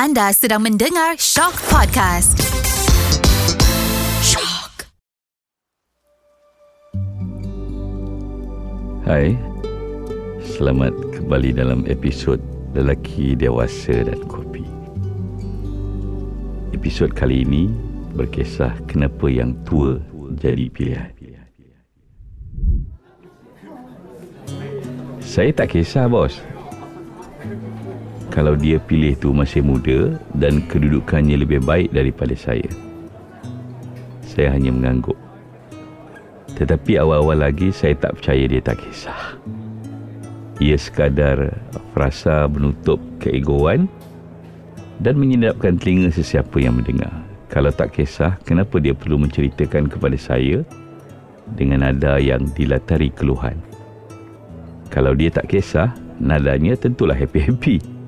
Anda sedang mendengar Shock Podcast. Shock. Hai, selamat kembali dalam episod Lelaki Dewasa dan Kopi. Episod kali ini berkisah kenapa yang tua jadi pilihan. Saya tak kisah bos kalau dia pilih tu masih muda dan kedudukannya lebih baik daripada saya. Saya hanya mengangguk. Tetapi awal-awal lagi saya tak percaya dia tak kisah. Ia sekadar frasa menutup keegoan dan menyedapkan telinga sesiapa yang mendengar. Kalau tak kisah, kenapa dia perlu menceritakan kepada saya dengan nada yang dilatari keluhan? Kalau dia tak kisah, nadanya tentulah happy-happy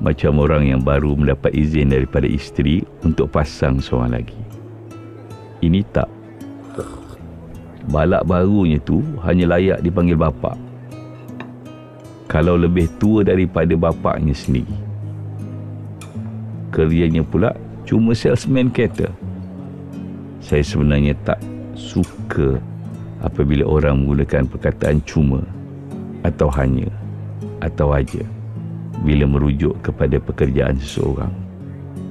macam orang yang baru mendapat izin daripada isteri untuk pasang seorang lagi. Ini tak. Balak barunya tu hanya layak dipanggil bapa. Kalau lebih tua daripada bapaknya sendiri. Kerjanya pula cuma salesman kereta. Saya sebenarnya tak suka apabila orang menggunakan perkataan cuma atau hanya atau aja bila merujuk kepada pekerjaan seseorang.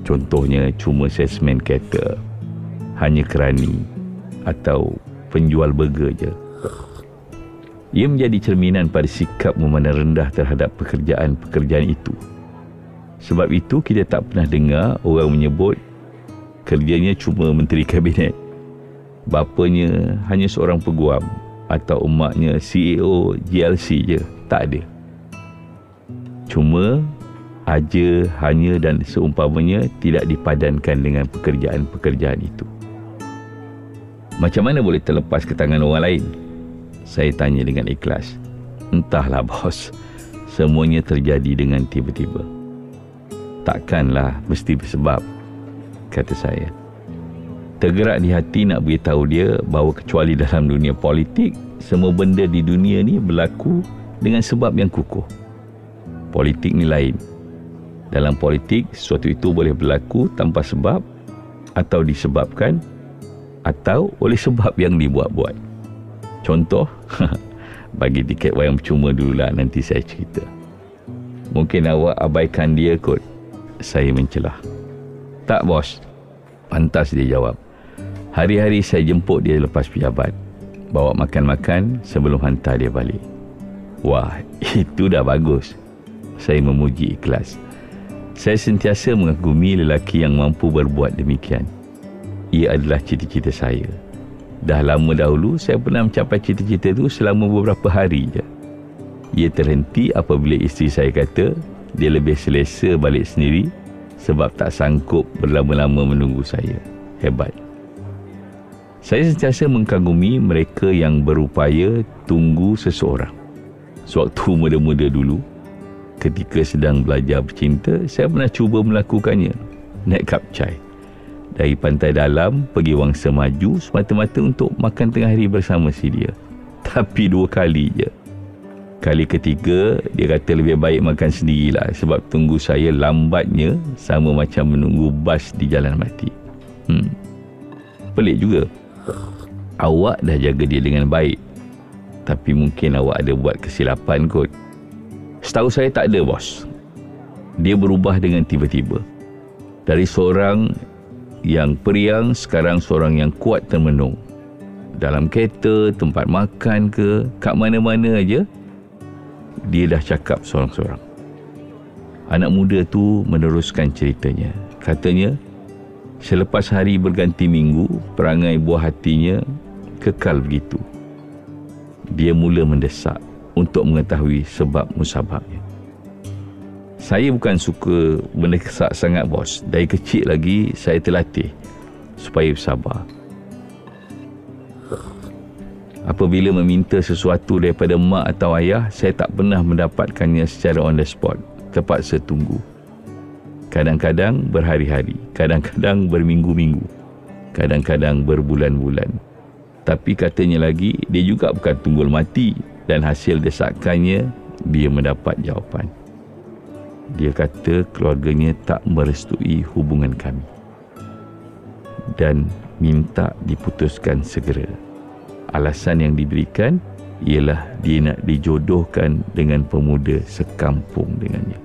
Contohnya cuma salesman kereta, hanya kerani atau penjual burger je. Ia menjadi cerminan pada sikap memandang rendah terhadap pekerjaan-pekerjaan itu. Sebab itu kita tak pernah dengar orang menyebut kerjanya cuma menteri kabinet. Bapanya hanya seorang peguam atau emaknya CEO GLC je. Tak ada. Cuma aja, hanya dan seumpamanya tidak dipadankan dengan pekerjaan-pekerjaan itu. Macam mana boleh terlepas ke tangan orang lain? Saya tanya dengan ikhlas. Entahlah bos, semuanya terjadi dengan tiba-tiba. Takkanlah mesti bersebab, kata saya. Tergerak di hati nak beritahu dia bahawa kecuali dalam dunia politik, semua benda di dunia ni berlaku dengan sebab yang kukuh politik ni lain. Dalam politik, sesuatu itu boleh berlaku tanpa sebab atau disebabkan atau oleh sebab yang dibuat-buat. Contoh, bagi tiket wayang percuma dululah nanti saya cerita. Mungkin awak abaikan dia kot. Saya mencelah. Tak bos. Pantas dia jawab. Hari-hari saya jemput dia lepas pejabat. Bawa makan-makan sebelum hantar dia balik. Wah, itu dah bagus saya memuji ikhlas. Saya sentiasa mengagumi lelaki yang mampu berbuat demikian. Ia adalah cita-cita saya. Dah lama dahulu saya pernah mencapai cita-cita itu selama beberapa hari je. Ia terhenti apabila isteri saya kata dia lebih selesa balik sendiri sebab tak sanggup berlama-lama menunggu saya. Hebat. Saya sentiasa mengagumi mereka yang berupaya tunggu seseorang. Sewaktu muda-muda dulu, ketika sedang belajar bercinta, saya pernah cuba melakukannya. Naik kap chai. Dari pantai dalam, pergi wangsa maju semata-mata untuk makan tengah hari bersama si dia. Tapi dua kali je. Kali ketiga, dia kata lebih baik makan sendirilah sebab tunggu saya lambatnya sama macam menunggu bas di jalan mati. Hmm. Pelik juga. Awak dah jaga dia dengan baik. Tapi mungkin awak ada buat kesilapan kot. Setahu saya tak ada bos. Dia berubah dengan tiba-tiba. Dari seorang yang periang sekarang seorang yang kuat termenung. Dalam kereta, tempat makan ke, kat mana-mana aja dia dah cakap seorang-seorang. Anak muda tu meneruskan ceritanya. Katanya, selepas hari berganti minggu, perangai buah hatinya kekal begitu. Dia mula mendesak untuk mengetahui sebab musababnya. Saya bukan suka benda kesak sangat bos. Dari kecil lagi saya terlatih supaya bersabar. Apabila meminta sesuatu daripada mak atau ayah, saya tak pernah mendapatkannya secara on the spot. Terpaksa tunggu. Kadang-kadang berhari-hari, kadang-kadang berminggu-minggu, kadang-kadang berbulan-bulan. Tapi katanya lagi, dia juga bukan tunggul mati dan hasil desakannya dia mendapat jawapan. Dia kata keluarganya tak merestui hubungan kami. Dan minta diputuskan segera. Alasan yang diberikan ialah dia nak dijodohkan dengan pemuda sekampung dengannya.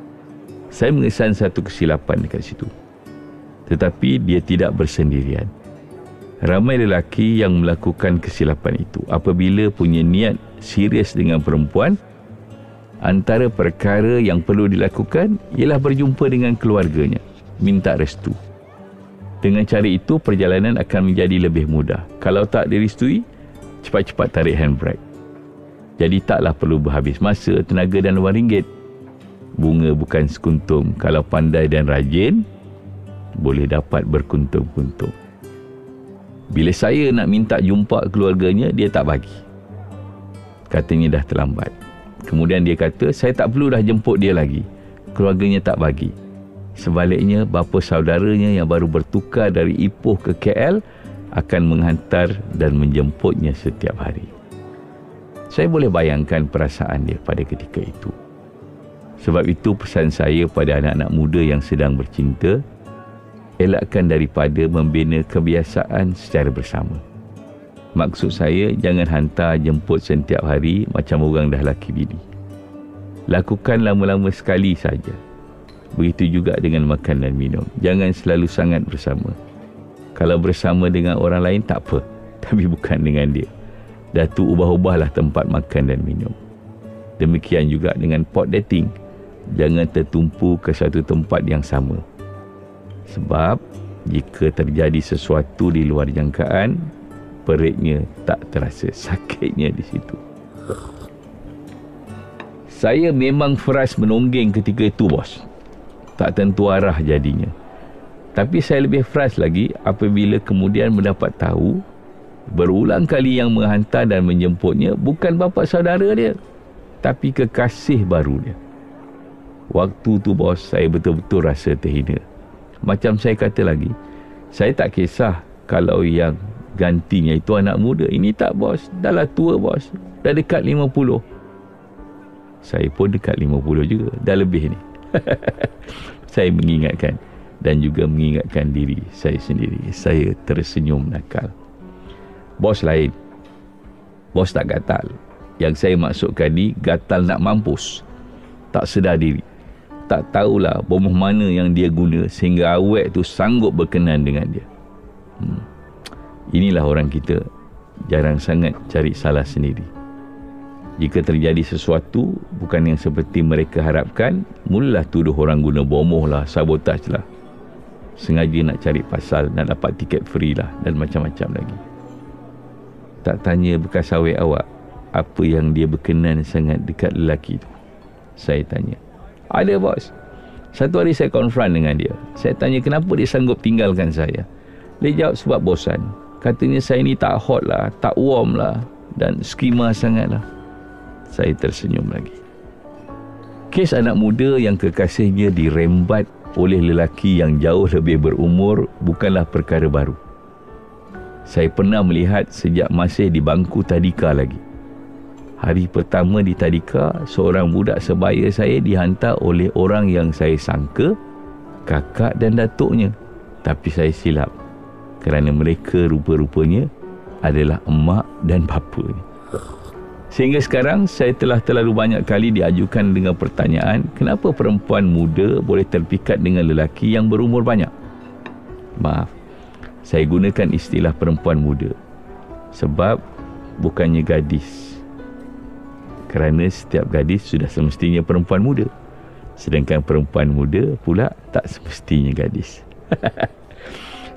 Saya mengesan satu kesilapan dekat situ. Tetapi dia tidak bersendirian. Ramai lelaki yang melakukan kesilapan itu apabila punya niat serius dengan perempuan antara perkara yang perlu dilakukan ialah berjumpa dengan keluarganya, minta restu. Dengan cara itu perjalanan akan menjadi lebih mudah. Kalau tak direstui, cepat-cepat tarik handbrake. Jadi taklah perlu berhabis masa, tenaga dan wang ringgit bunga bukan sekuntum kalau pandai dan rajin boleh dapat berkuntum-kuntum bila saya nak minta jumpa keluarganya dia tak bagi katanya dah terlambat. Kemudian dia kata saya tak perlu dah jemput dia lagi. Keluarganya tak bagi. Sebaliknya bapa saudaranya yang baru bertukar dari Ipoh ke KL akan menghantar dan menjemputnya setiap hari. Saya boleh bayangkan perasaan dia pada ketika itu. Sebab itu pesan saya pada anak-anak muda yang sedang bercinta, elakkan daripada membina kebiasaan secara bersama. Maksud saya, jangan hantar jemput setiap hari macam orang dah laki bini. Lakukan lama-lama sekali saja. Begitu juga dengan makan dan minum. Jangan selalu sangat bersama. Kalau bersama dengan orang lain, tak apa. Tapi bukan dengan dia. Datu ubah-ubahlah tempat makan dan minum. Demikian juga dengan pot dating jangan tertumpu ke satu tempat yang sama. Sebab jika terjadi sesuatu di luar jangkaan, peritnya tak terasa sakitnya di situ. Saya memang frust menonggeng ketika itu bos. Tak tentu arah jadinya. Tapi saya lebih frust lagi apabila kemudian mendapat tahu berulang kali yang menghantar dan menjemputnya bukan bapa saudara dia tapi kekasih baru dia. Waktu tu bos saya betul-betul rasa terhina. Macam saya kata lagi, saya tak kisah kalau yang gantinya itu anak muda. Ini tak bos, dah lah tua bos. Dah dekat 50. Saya pun dekat 50 juga, dah lebih ni. saya mengingatkan dan juga mengingatkan diri saya sendiri. Saya tersenyum nakal. Bos lain. Bos tak gatal. Yang saya maksudkan ni gatal nak mampus. Tak sedar diri tak tahulah bomoh mana yang dia guna sehingga awet tu sanggup berkenan dengan dia. Hmm. Inilah orang kita jarang sangat cari salah sendiri. Jika terjadi sesuatu bukan yang seperti mereka harapkan, mulalah tuduh orang guna bomoh lah, sabotaj lah. Sengaja nak cari pasal, nak dapat tiket free lah dan macam-macam lagi. Tak tanya bekas awet awak, apa yang dia berkenan sangat dekat lelaki tu. Saya tanya. Ada bos. Satu hari saya konfront dengan dia. Saya tanya kenapa dia sanggup tinggalkan saya. Dia jawab sebab bosan. Katanya saya ni tak hot lah, tak warm lah dan skema sangat lah. Saya tersenyum lagi. Kes anak muda yang kekasihnya dirembat oleh lelaki yang jauh lebih berumur bukanlah perkara baru. Saya pernah melihat sejak masih di bangku tadika lagi. Hari pertama di tadika, seorang budak sebaya saya dihantar oleh orang yang saya sangka kakak dan datuknya. Tapi saya silap kerana mereka rupa-rupanya adalah emak dan bapanya. Sehingga sekarang saya telah terlalu banyak kali diajukan dengan pertanyaan kenapa perempuan muda boleh terpikat dengan lelaki yang berumur banyak. Maaf, saya gunakan istilah perempuan muda sebab bukannya gadis kerana setiap gadis sudah semestinya perempuan muda sedangkan perempuan muda pula tak semestinya gadis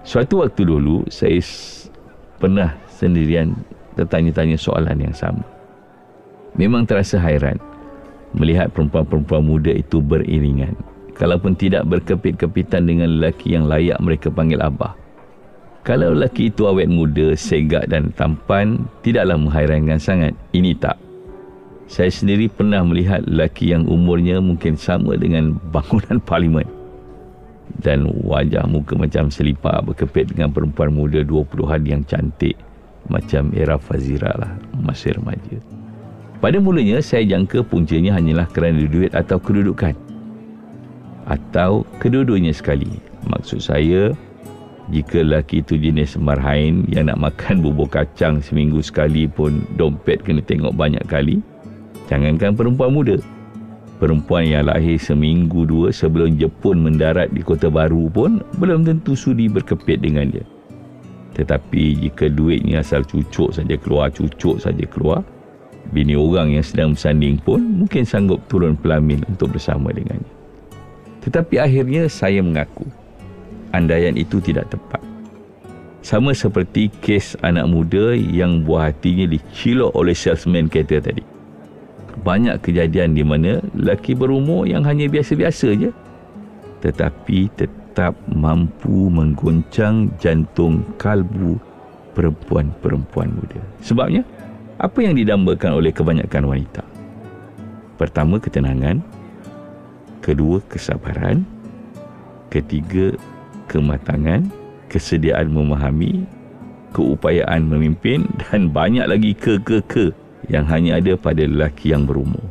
suatu waktu dulu saya pernah sendirian tertanya-tanya soalan yang sama memang terasa hairan melihat perempuan-perempuan muda itu beriringan kalaupun tidak berkepit-kepitan dengan lelaki yang layak mereka panggil abah kalau lelaki itu awet muda, segak dan tampan, tidaklah menghairankan sangat. Ini tak. Saya sendiri pernah melihat lelaki yang umurnya mungkin sama dengan bangunan parlimen. Dan wajah muka macam selipar berkepit dengan perempuan muda 20-an yang cantik. Macam era Fazira lah, masih remaja. Pada mulanya saya jangka puncanya hanyalah kerana duit atau kedudukan. atau kedua-duanya sekali. Maksud saya, jika lelaki itu jenis marhain yang nak makan bubur kacang seminggu sekali pun dompet kena tengok banyak kali, jangankan perempuan muda. Perempuan yang lahir seminggu dua sebelum Jepun mendarat di kota baru pun belum tentu sudi berkepit dengan dia. Tetapi jika duitnya asal cucuk saja keluar, cucuk saja keluar, bini orang yang sedang bersanding pun mungkin sanggup turun pelamin untuk bersama dengannya. Tetapi akhirnya saya mengaku andaian itu tidak tepat. Sama seperti kes anak muda yang buah hatinya dicilok oleh salesman kereta tadi. Banyak kejadian di mana lelaki berumur yang hanya biasa-biasa je tetapi tetap mampu menggoncang jantung kalbu perempuan-perempuan muda. Sebabnya, apa yang didambakan oleh kebanyakan wanita? Pertama, ketenangan. Kedua, kesabaran. Ketiga, kematangan, kesediaan memahami, keupayaan memimpin dan banyak lagi ke-ke-ke yang hanya ada pada lelaki yang berumur.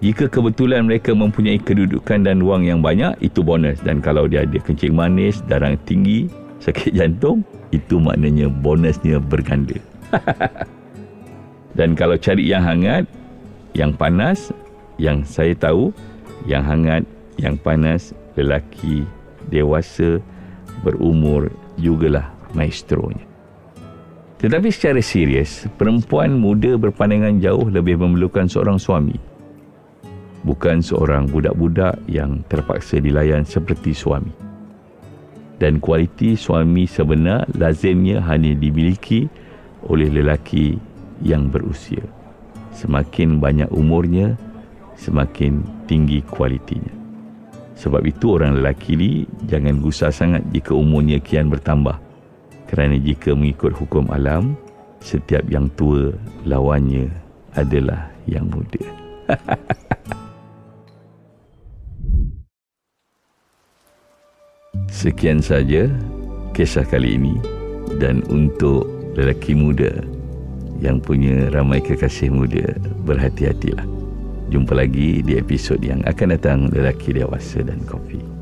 Jika kebetulan mereka mempunyai kedudukan dan wang yang banyak, itu bonus. Dan kalau dia ada kencing manis, darah tinggi, sakit jantung, itu maknanya bonusnya berganda. dan kalau cari yang hangat, yang panas, yang saya tahu, yang hangat, yang panas, lelaki dewasa, berumur jugalah maestronya. Tetapi secara serius, perempuan muda berpandangan jauh lebih memerlukan seorang suami. Bukan seorang budak-budak yang terpaksa dilayan seperti suami. Dan kualiti suami sebenar lazimnya hanya dimiliki oleh lelaki yang berusia. Semakin banyak umurnya, semakin tinggi kualitinya. Sebab itu orang lelaki ni jangan gusar sangat jika umurnya kian bertambah. Kerana jika mengikut hukum alam, setiap yang tua lawannya adalah yang muda. Sekian saja kisah kali ini dan untuk lelaki muda yang punya ramai kekasih muda berhati-hatilah. Jumpa lagi di episod yang akan datang Lelaki Dewasa dan Kopi.